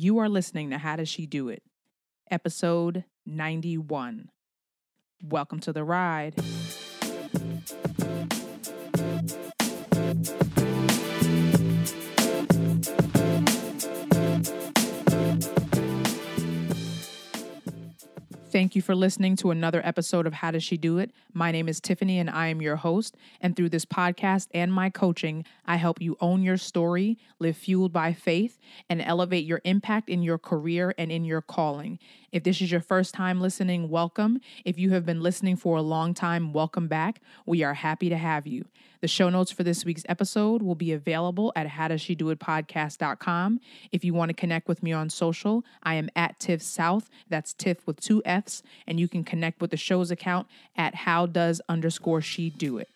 You are listening to How Does She Do It? Episode 91. Welcome to the ride. Thank you for listening to another episode of How Does She Do It? My name is Tiffany and I am your host. And through this podcast and my coaching, I help you own your story, live fueled by faith, and elevate your impact in your career and in your calling. If this is your first time listening, welcome. If you have been listening for a long time, welcome back. We are happy to have you. The show notes for this week's episode will be available at howdoesshedoitpodcast.com. If you want to connect with me on social, I am at Tiff South. That's Tiff with two F's. And you can connect with the show's account at how does underscore she do it.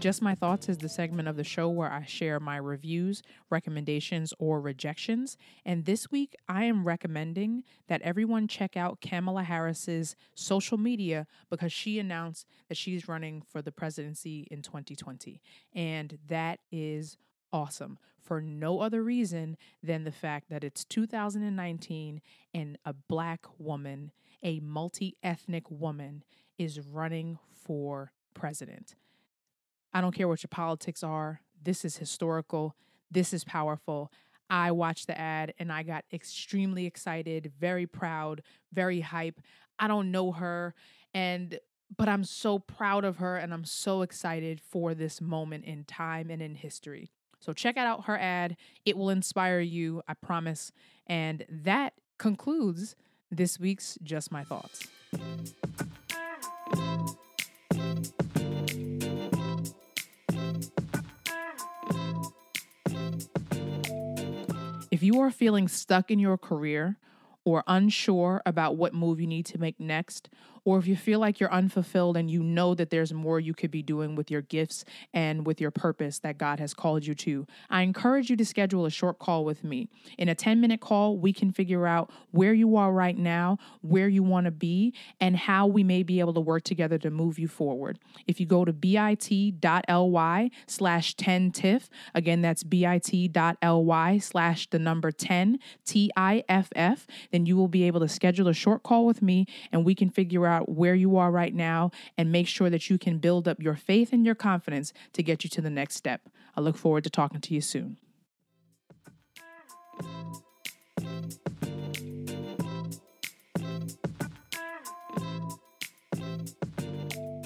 Just My Thoughts is the segment of the show where I share my reviews, recommendations, or rejections. And this week, I am recommending that everyone check out Kamala Harris's social media because she announced that she's running for the presidency in 2020. And that is awesome for no other reason than the fact that it's 2019 and a black woman, a multi ethnic woman, is running for president. I don't care what your politics are. This is historical. This is powerful. I watched the ad and I got extremely excited, very proud, very hype. I don't know her and but I'm so proud of her and I'm so excited for this moment in time and in history. So check out her ad. It will inspire you, I promise. And that concludes this week's Just My Thoughts. If you are feeling stuck in your career or unsure about what move you need to make next, or if you feel like you're unfulfilled and you know that there's more you could be doing with your gifts and with your purpose that God has called you to, I encourage you to schedule a short call with me. In a 10 minute call, we can figure out where you are right now, where you want to be, and how we may be able to work together to move you forward. If you go to bit.ly slash 10 TIFF, again, that's bit.ly slash the number 10 T I F F, then you will be able to schedule a short call with me and we can figure out where you are right now and make sure that you can build up your faith and your confidence to get you to the next step. I look forward to talking to you soon.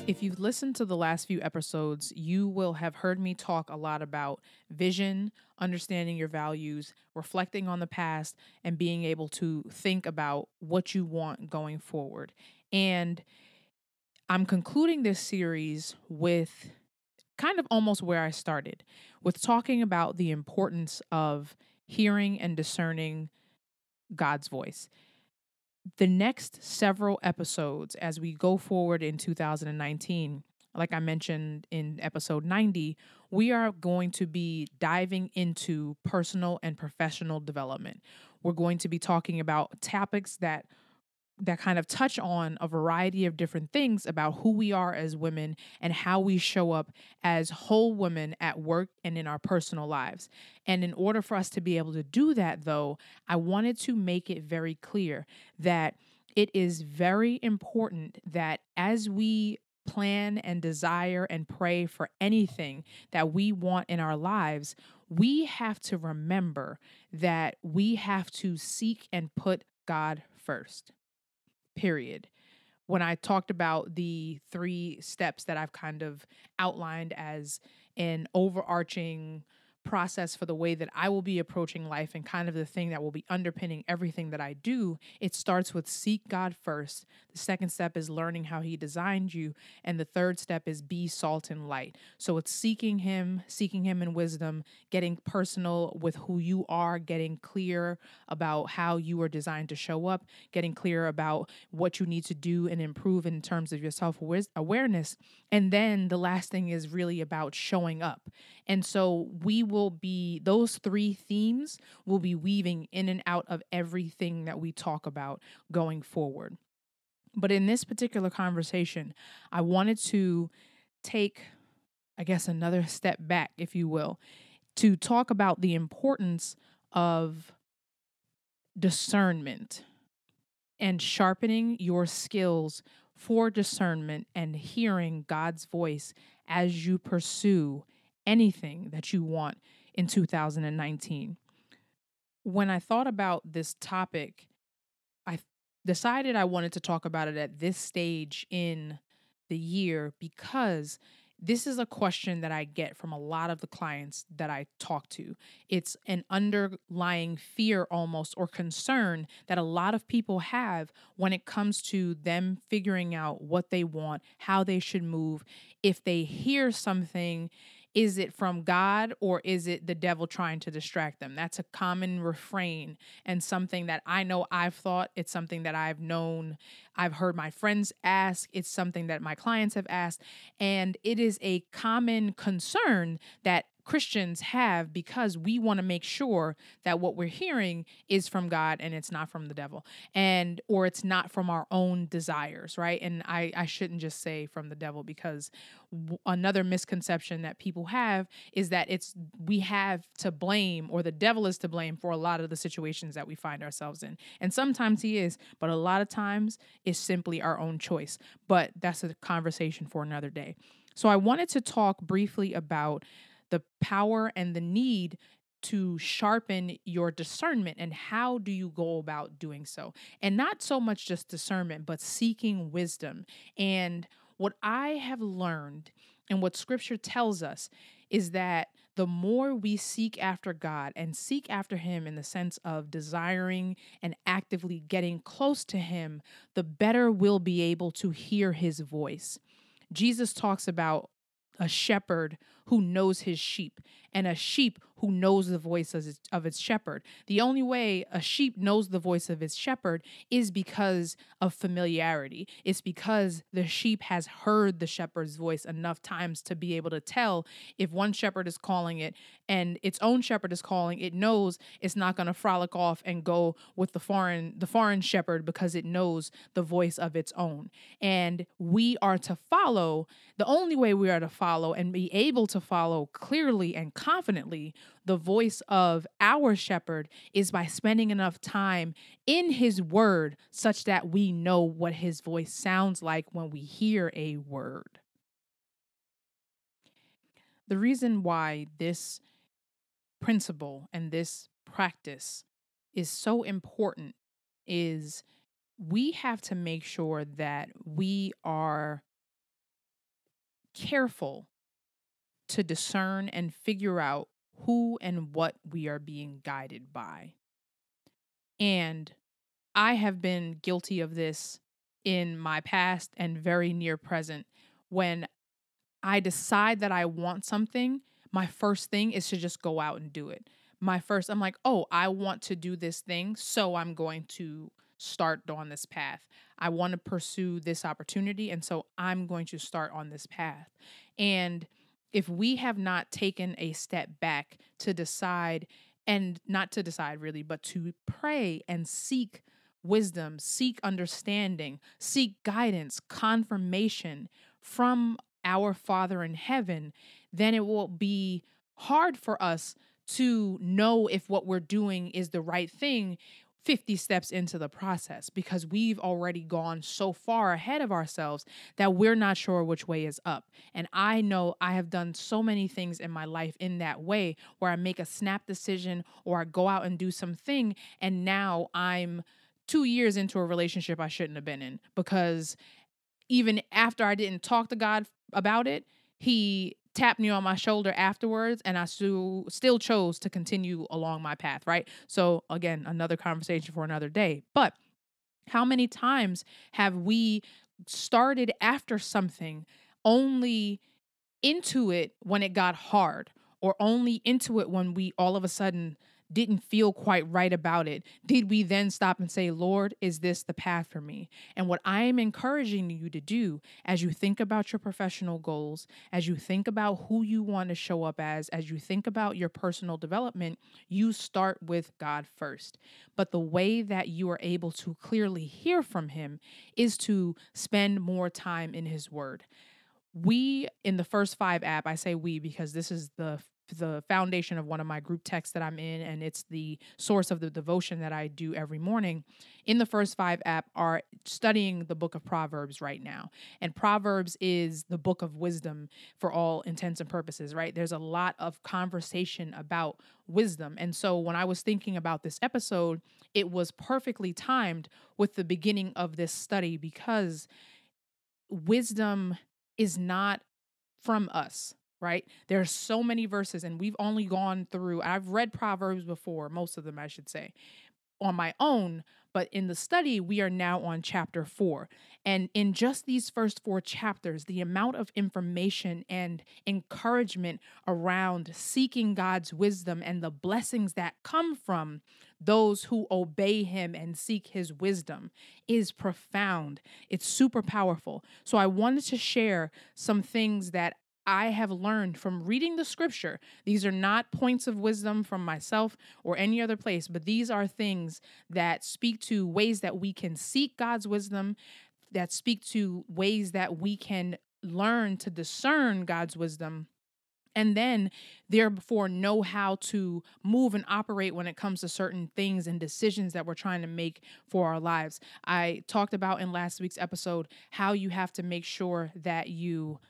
If you've listened to the last few episodes, you will have heard me talk a lot about vision, understanding your values, reflecting on the past, and being able to think about what you want going forward. And I'm concluding this series with kind of almost where I started, with talking about the importance of hearing and discerning God's voice the next several episodes as we go forward in 2019 like I mentioned in episode 90, we are going to be diving into personal and professional development. We're going to be talking about topics that that kind of touch on a variety of different things about who we are as women and how we show up as whole women at work and in our personal lives. And in order for us to be able to do that, though, I wanted to make it very clear that it is very important that as we plan and desire and pray for anything that we want in our lives, we have to remember that we have to seek and put God first period. When I talked about the three steps that I've kind of outlined as an overarching process for the way that I will be approaching life and kind of the thing that will be underpinning everything that I do, it starts with seek God first. The second step is learning how He designed you. And the third step is be salt and light. So it's seeking Him, seeking Him in wisdom, getting personal with who you are, getting clear about how you are designed to show up, getting clear about what you need to do and improve in terms of your self awareness. And then the last thing is really about showing up. And so we will be, those three themes will be weaving in and out of everything that we talk about going forward. But in this particular conversation, I wanted to take, I guess, another step back, if you will, to talk about the importance of discernment and sharpening your skills for discernment and hearing God's voice as you pursue anything that you want in 2019. When I thought about this topic, I decided I wanted to talk about it at this stage in the year because this is a question that I get from a lot of the clients that I talk to. It's an underlying fear almost or concern that a lot of people have when it comes to them figuring out what they want, how they should move. If they hear something is it from God or is it the devil trying to distract them? That's a common refrain and something that I know I've thought. It's something that I've known. I've heard my friends ask. It's something that my clients have asked. And it is a common concern that Christians have because we want to make sure that what we're hearing is from God and it's not from the devil and or it's not from our own desires, right? And I I shouldn't just say from the devil because w- another misconception that people have is that it's we have to blame or the devil is to blame for a lot of the situations that we find ourselves in. And sometimes he is, but a lot of times it's simply our own choice. But that's a conversation for another day. So I wanted to talk briefly about the power and the need to sharpen your discernment and how do you go about doing so and not so much just discernment but seeking wisdom and what i have learned and what scripture tells us is that the more we seek after God and seek after Him in the sense of desiring and actively getting close to Him, the better we'll be able to hear His voice. Jesus talks about a shepherd who knows his sheep and a sheep who knows the voice of its, of its shepherd. The only way a sheep knows the voice of its shepherd is because of familiarity. It's because the sheep has heard the shepherd's voice enough times to be able to tell if one shepherd is calling it and its own shepherd is calling, it knows it's not going to frolic off and go with the foreign the foreign shepherd because it knows the voice of its own. And we are to follow, the only way we are to follow and be able to follow clearly and confidently the voice of our shepherd is by spending enough time in his word such that we know what his voice sounds like when we hear a word. The reason why this principle and this practice is so important is we have to make sure that we are careful to discern and figure out who and what we are being guided by. And I have been guilty of this in my past and very near present. When I decide that I want something, my first thing is to just go out and do it. My first, I'm like, oh, I want to do this thing, so I'm going to start on this path. I want to pursue this opportunity, and so I'm going to start on this path. And if we have not taken a step back to decide and not to decide really, but to pray and seek wisdom, seek understanding, seek guidance, confirmation from our Father in heaven, then it will be hard for us to know if what we're doing is the right thing 50 steps into the process because we've already gone so far ahead of ourselves that we're not sure which way is up. And I know I have done so many things in my life in that way where I make a snap decision or I go out and do something and now I'm 2 years into a relationship I shouldn't have been in because even after I didn't talk to God about it, he tapped me on my shoulder afterwards and I still still chose to continue along my path, right? So again, another conversation for another day. But how many times have we started after something only into it when it got hard or only into it when we all of a sudden didn't feel quite right about it, did we then stop and say, Lord, is this the path for me? And what I am encouraging you to do as you think about your professional goals, as you think about who you want to show up as, as you think about your personal development, you start with God first. But the way that you are able to clearly hear from Him is to spend more time in His Word we in the first five app, I say we because this is the the foundation of one of my group texts that I'm in, and it's the source of the devotion that I do every morning. In the first five app are studying the book of Proverbs right now. And Proverbs is the book of wisdom for all intents and purposes, right? There's a lot of conversation about wisdom. And so when I was thinking about this episode, it was perfectly timed with the beginning of this study because wisdom is not from us right? There's so many verses, and we've only gone through, I've read Proverbs before, most of them, I should say, on my own. But in the study, we are now on chapter four. And in just these first four chapters, the amount of information and encouragement around seeking God's wisdom and the blessings that come from those who obey Him and seek His wisdom is profound. It's super powerful. So I wanted to share some things that I have learned from reading the scripture. These are not points of wisdom from myself or any other place, but these are things that speak to ways that we can seek God's wisdom, that speak to ways that we can learn to discern God's wisdom. And then, therefore, know how to move and operate when it comes to certain things and decisions that we're trying to make for our lives. I talked about in last week's episode how you have to make sure that you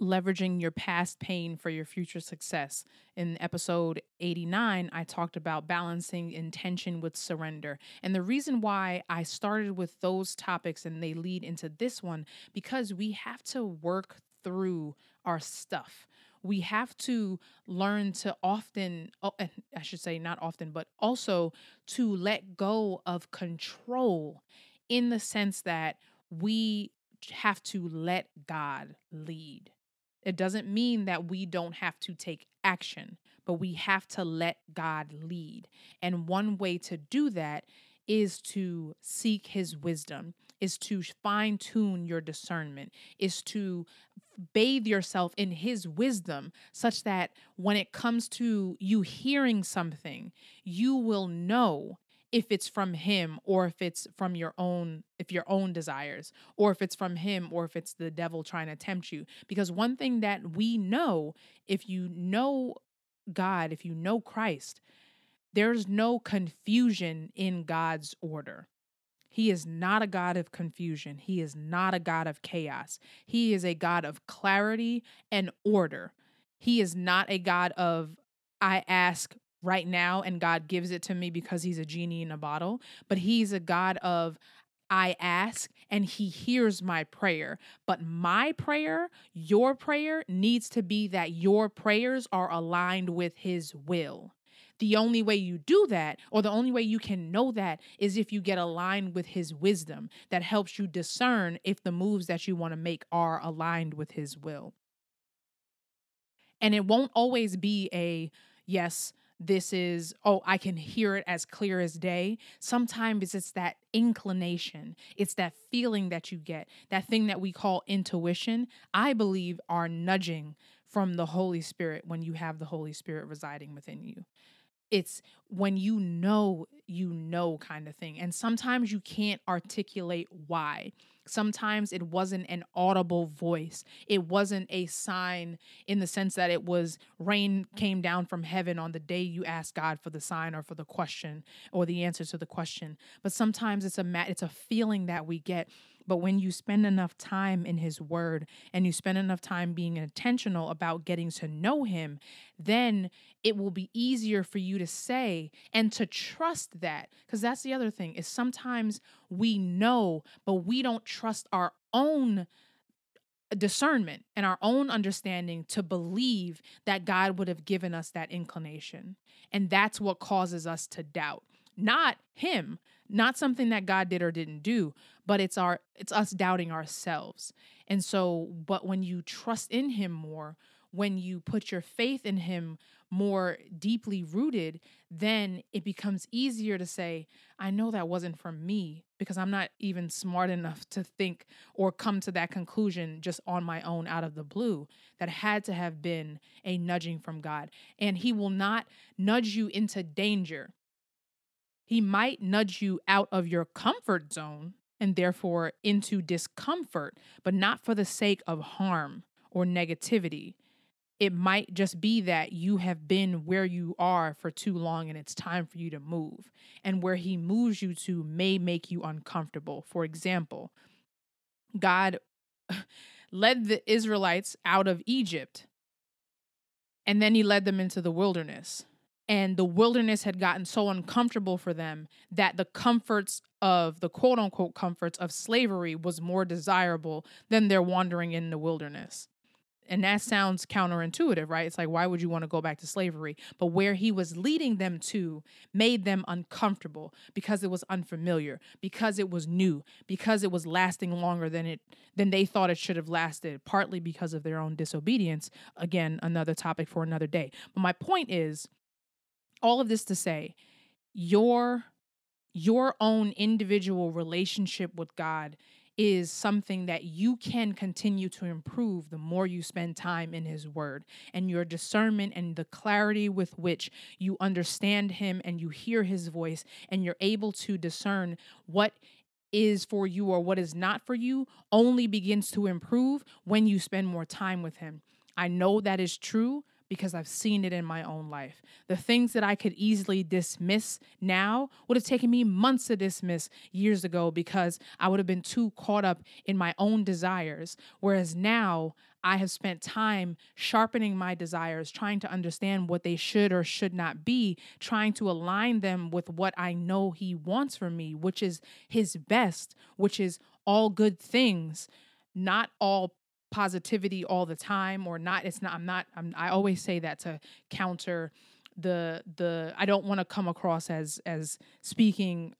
leveraging your past pain for your future success. In episode 89, I talked about balancing intention with surrender. And the reason why I started with those topics and they lead into this one, because we have to work through our stuff. We have to learn to often, oh, I should say not often, but also to let go of control in the sense that we have to let God lead. It doesn't mean that we don't have to take action, but we have to let God lead. And one way to do that is to seek his wisdom, is to fine tune your discernment, is to bathe yourself in his wisdom such that when it comes to you hearing something, you will know if it's from him or if it's from your own if your own desires or if it's from him or if it's the devil trying to tempt you because one thing that we know if you know God if you know Christ there's no confusion in God's order he is not a God of confusion. He is not a God of chaos. He is a God of clarity and order. He is not a God of, I ask, right now and God gives it to me because he's a genie in a bottle, but he's a God of I ask and he hears my prayer. But my prayer, your prayer, needs to be that your prayers are aligned with his will. The only way you do that, or the only way you can know that, is if you get aligned with his wisdom that helps you discern if the moves that you want to make are aligned with his will. And it won't always be a yes, this is oh i can hear it as clear as day. Sometimes it's that inclination. It's that feeling that you get that thing that we call intuition i believe are nudging from the holy spirit when you have the holy spirit residing within you it's when you know you know kind of thing and sometimes you can't articulate why Sometimes it wasn't an audible voice. It wasn't a sign in the sense that it was rain came down from heaven on the day you asked God for the sign or for the question or the answer to the question. But sometimes it's a it's a feeling that we get but when you spend enough time in His Word and you spend enough time being intentional about getting to know Him, then it will be easier for you to say and to trust that. Because that's the other thing is sometimes we know, but we don't trust our own discernment and our own understanding to believe that God would have given us that inclination. And that's what causes us to doubt. Not Him, not something that God did or didn't do, but it's our it's us doubting ourselves. And so but when you trust in him more, when you put your faith in him more deeply rooted, then it becomes easier to say, I know that wasn't from me because I'm not even smart enough to think or come to that conclusion just on my own out of the blue. That had to have been a nudging from God. And He will not nudge you into danger. He might nudge you out of your comfort zone and therefore into discomfort, but not for the sake of harm or negativity. It might just be that you have been where you are for too long and it's time for you to move. And where He moves you to may make you uncomfortable. For example, God led the Israelites out of Egypt and then He led them into the wilderness and the wilderness had gotten so uncomfortable for them that the comforts of the quote unquote comforts of slavery was more desirable than their wandering in the wilderness. And that sounds counterintuitive, right? It's like, why would you want to go back to slavery? But where he was leading them to made them uncomfortable because it was unfamiliar, because it was new, because it was lasting longer than it than they thought it should have lasted, partly because of their own disobedience. Again, another topic for another day. But my point is all of this to say your your own individual relationship with God is something that you can continue to improve the more you spend time in His Word. And your discernment and the clarity with which you understand Him and you hear His voice and you're able to discern what is for you or what is not for you only begins to improve when you spend more time with Him. I know that is true because I've seen it in my own life. The things that I could easily dismiss now would have taken me months to dismiss years ago because I would have been too caught up in my own desires. Whereas now I have spent time sharpening my desires, trying to understand what they should or should not be, trying to align them with what I know He wants for me, which is His best, which is all good things, not all positivity all the time or not it's not i'm not I'm, i always say that to counter the the i don't want to come across as as speaking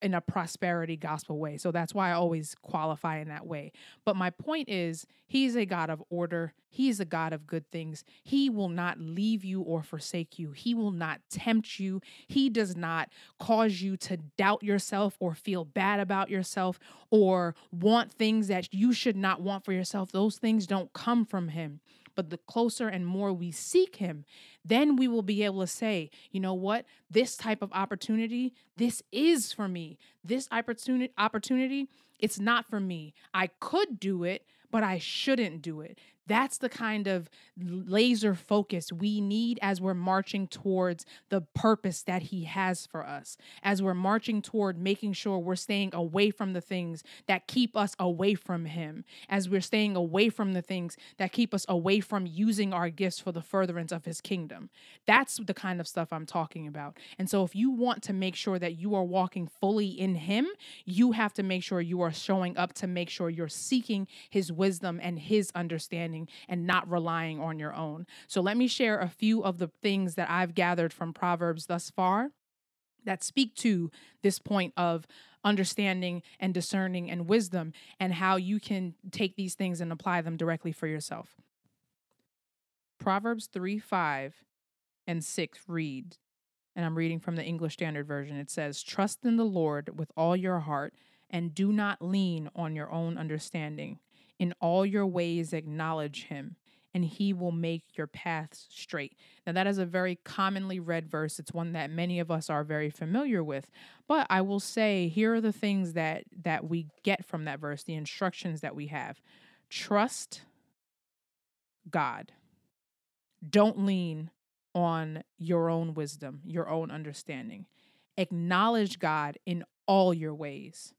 in a prosperity gospel way. So that's why I always qualify in that way. But my point is, He's a God of order. He's a God of good things. He will not leave you or forsake you. He will not tempt you. He does not cause you to doubt yourself or feel bad about yourself or want things that you should not want for yourself. Those things don't come from Him. But the closer and more we seek Him, then we will be able to say, you know what? This type of opportunity, this is for me. This opportunity, opportunity, it's not for me. I could do it, but I shouldn't do it. That's the kind of laser focus we need as we're marching towards the purpose that He has for us, as we're marching toward making sure we're staying away from the things that keep us away from Him, as we're staying away from the things that keep us away from using our gifts for the furtherance of His kingdom. That's the kind of stuff I'm talking about. And so, if you want to make sure that you are walking fully in Him, you have to make sure you are showing up to make sure you're seeking His wisdom and His understanding and not relying on your own. So let me share a few of the things that I've gathered from Proverbs thus far that speak to this point of understanding and discerning and wisdom and how you can take these things and apply them directly for yourself. Proverbs 3 5 and 6 read, and I'm reading from the English Standard Version. It says, Trust in the Lord with all your heart and do not lean on your own understanding. In all your ways, acknowledge him, and he will make your paths straight. Now, that is a very commonly read verse. It's one that many of us are very familiar with. But I will say, here are the things that, that we get from that verse, the instructions that we have. Trust God. Don't lean on your own wisdom, your own understanding. Acknowledge God in all your ways.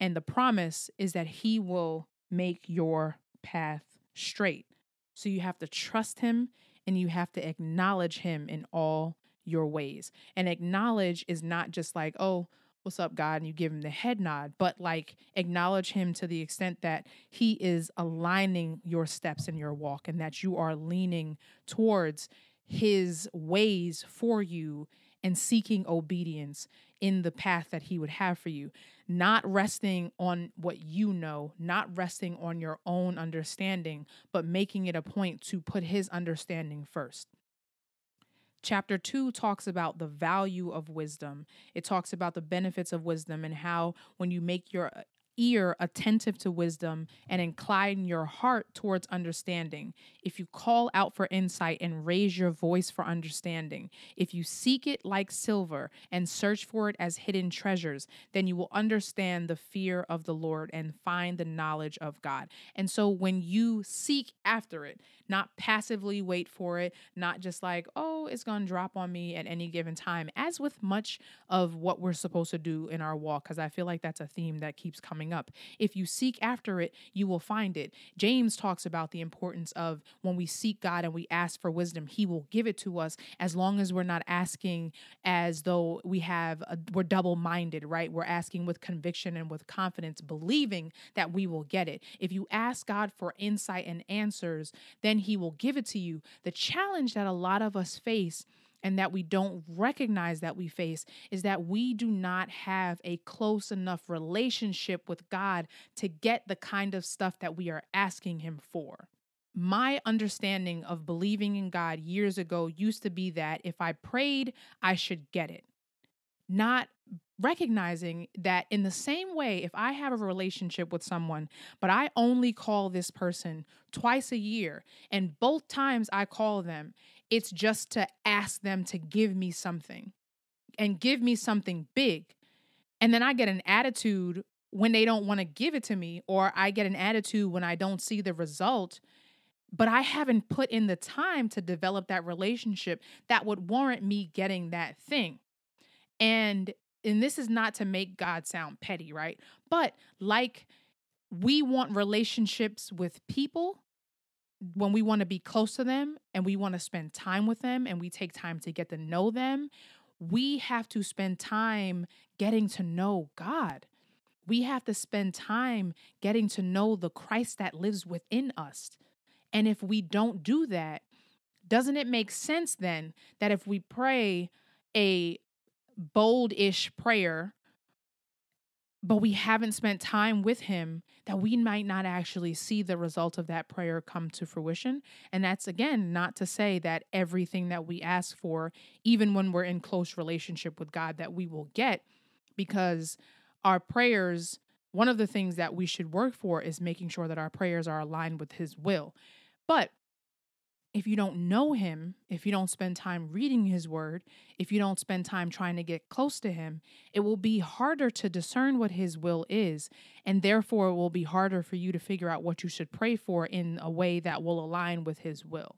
And the promise is that He will make your path straight. So you have to trust him and you have to acknowledge him in all your ways. And acknowledge is not just like, oh, what's up, God? And you give him the head nod, but like acknowledge him to the extent that he is aligning your steps in your walk and that you are leaning towards his ways for you and seeking obedience in the path that he would have for you not resting on what you know, not resting on your own understanding, but making it a point to put his understanding first. Chapter 2 talks about the value of wisdom. It talks about the benefits of wisdom and how when you make your ear attentive to wisdom and incline your heart towards understanding, if you call out for insight and raise your voice for understanding, if you seek it like silver and search for it as hidden treasures, then you will understand the fear of the Lord and find the knowledge of God. And so when you seek after it, not passively wait for it, not just like, oh, it's going to drop on me at any given time, as with much of what we're supposed to do in our walk, because I feel like that's a theme that keeps coming up. If you seek after it, you will find it. James talks about the importance of when we seek God and we ask for wisdom, He will give it to us as long as we're not asking as though we have, a, we're double minded, right? We're asking with conviction and with confidence, believing that we will get it. If you ask God for insight and answers, then He will give it to you. The challenge that a lot of us face and that we don't recognize that we face is that we do not have a close enough relationship with God to get the kind of stuff that we are asking Him for. My understanding of believing in God years ago used to be that if I prayed, I should get it. Not recognizing that in the same way, if I have a relationship with someone, but I only call this person twice a year, and both times I call them, it's just to ask them to give me something and give me something big. And then I get an attitude when they don't want to give it to me, or I get an attitude when I don't see the result. But I haven't put in the time to develop that relationship that would warrant me getting that thing. And and this is not to make God sound petty, right? But like we want relationships with people when we want to be close to them and we want to spend time with them and we take time to get to know them, we have to spend time getting to know God. We have to spend time getting to know the Christ that lives within us. And if we don't do that, doesn't it make sense then that if we pray a bold ish prayer but we haven't spent time with him that we might not actually see the result of that prayer come to fruition. And that's again not to say that everything that we ask for even when we're in close relationship with God that we will get because our prayers one of the things that we should work for is making sure that our prayers are aligned with his will. But if you don't know him, if you don't spend time reading his word, if you don't spend time trying to get close to him, it will be harder to discern what his will is. And therefore, it will be harder for you to figure out what you should pray for in a way that will align with his will.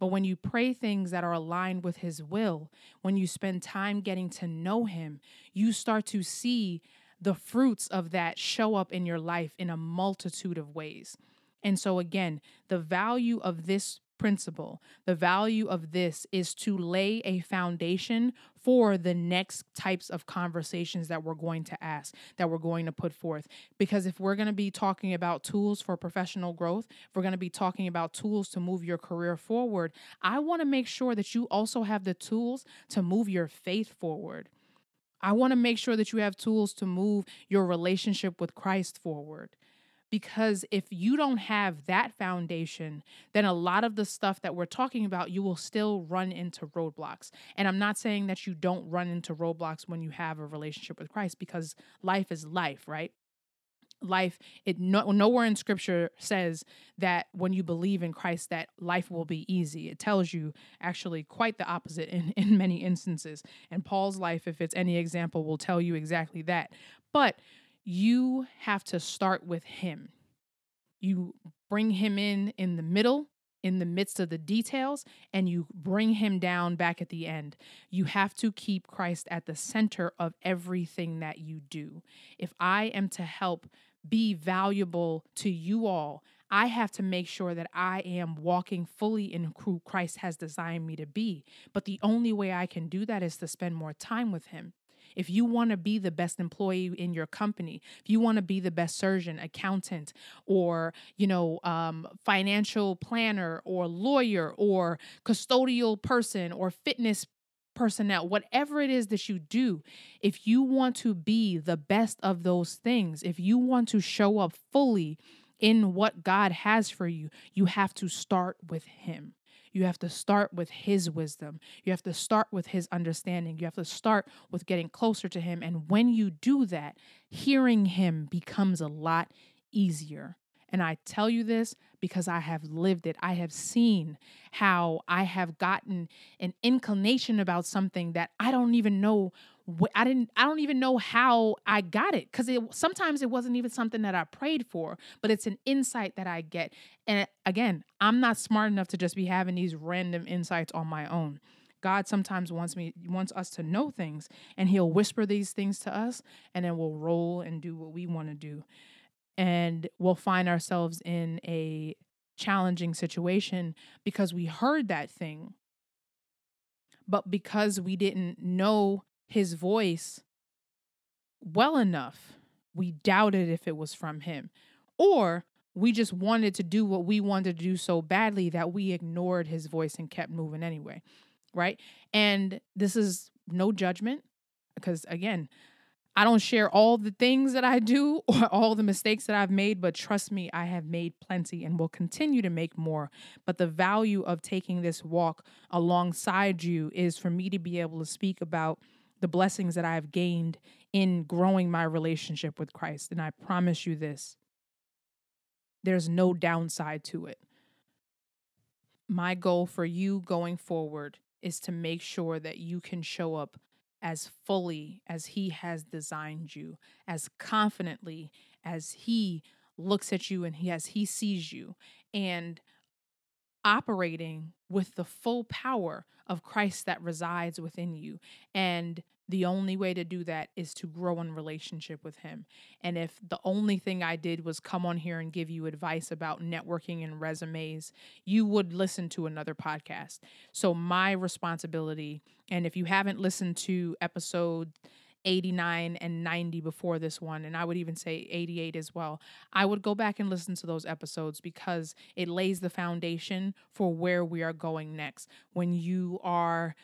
But when you pray things that are aligned with his will, when you spend time getting to know him, you start to see the fruits of that show up in your life in a multitude of ways. And so, again, the value of this principle, the value of this is to lay a foundation for the next types of conversations that we're going to ask, that we're going to put forth. Because if we're going to be talking about tools for professional growth, if we're going to be talking about tools to move your career forward, I want to make sure that you also have the tools to move your faith forward. I want to make sure that you have tools to move your relationship with Christ forward because if you don't have that foundation, then a lot of the stuff that we're talking about, you will still run into roadblocks. And I'm not saying that you don't run into roadblocks when you have a relationship with Christ because life is life, right? life it no, nowhere in scripture says that when you believe in christ that life will be easy it tells you actually quite the opposite in, in many instances and paul's life if it's any example will tell you exactly that but you have to start with him. You bring him in in the middle, in the midst of the details, and you bring him down back at the end. You have to keep Christ at the center of everything that you do. If I am to help be valuable to you all, I have to make sure that I am walking fully in who Christ has designed me to be. But the only way I can do that is to spend more time with Him. If you want to be the best employee in your company, if you want to be the best surgeon, accountant, or you know, um, financial planner, or lawyer, or custodial person, or fitness personnel, whatever it is that you do, if you want to be the best of those things, if you want to show up fully in what God has for you, you have to start with Him. You have to start with His wisdom. You have to start with His understanding. You have to start with getting closer to Him. And when you do that, hearing Him becomes a lot easier. And I tell you this because I have lived it. I have seen how I have gotten an inclination about something that I don't even know I didn't I don't even know how I got it cuz it sometimes it wasn't even something that I prayed for, but it's an insight that I get. And again, I'm not smart enough to just be having these random insights on my own. God sometimes wants me wants us to know things and he'll whisper these things to us and then we'll roll and do what we want to do and we'll find ourselves in a challenging situation because we heard that thing but because we didn't know his voice well enough we doubted if it was from him or we just wanted to do what we wanted to do so badly that we ignored his voice and kept moving anyway right and this is no judgment because again I don't share all the things that I do or all the mistakes that I've made, but trust me, I have made plenty and will continue to make more. But the value of taking this walk alongside you is for me to be able to speak about the blessings that I have gained in growing my relationship with Christ. And I promise you this there's no downside to it. My goal for you going forward is to make sure that you can show up as fully as He has designed you, as confidently as He looks at you and he, as He sees you, and operating with the full power of Christ that resides within you. And the only way to do that is to grow in relationship with him. And if the only thing I did was come on here and give you advice about networking and resumes, you would listen to another podcast. So, my responsibility, and if you haven't listened to episode 89 and 90 before this one, and I would even say 88 as well. I would go back and listen to those episodes because it lays the foundation for where we are going next. When you are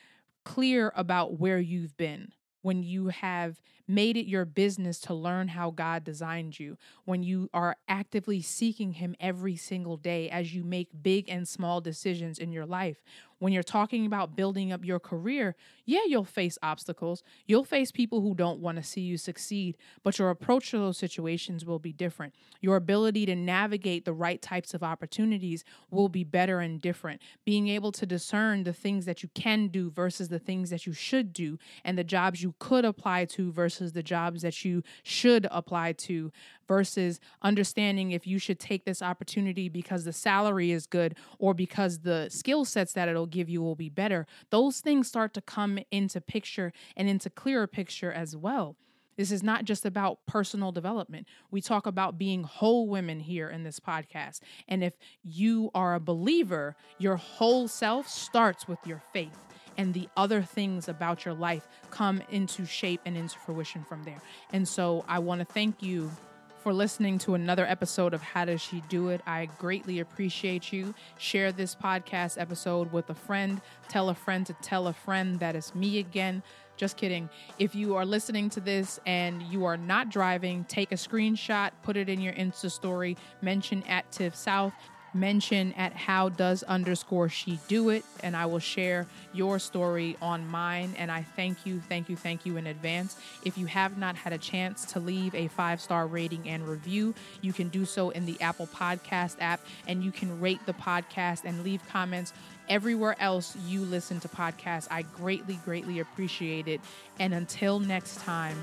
clear about where you've been, when you have made it your business to learn how God designed you, when you are actively seeking Him every single day as you make big and small decisions in your life, when you're talking about building up your career, yeah, you'll face obstacles. You'll face people who don't want to see you succeed, but your approach to those situations will be different. Your ability to navigate the right types of opportunities will be better and different. Being able to discern the things that you can do versus the things that you should do, and the jobs you could apply to versus the jobs that you should apply to versus understanding if you should take this opportunity because the salary is good or because the skill sets that it'll give you will be better. Those things start to come into picture and into clearer picture as well. This is not just about personal development. We talk about being whole women here in this podcast. And if you are a believer, your whole self starts with your faith and the other things about your life come into shape and into fruition from there. And so I want to thank you for listening to another episode of How Does She Do It. I greatly appreciate you. Share this podcast episode with a friend. Tell a friend to tell a friend that it's me again. Just kidding. If you are listening to this and you are not driving, take a screenshot, put it in your Insta story, mention at Tiff South mention at how does underscore she do it and i will share your story on mine and i thank you thank you thank you in advance. If you have not had a chance to leave a five star rating and review you can do so in the apple podcast app and you can rate the podcast and leave comments everywhere else you listen to podcasts. I greatly greatly appreciate it and until next time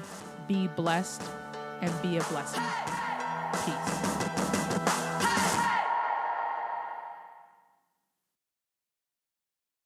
be blessed and be a blessing. Peace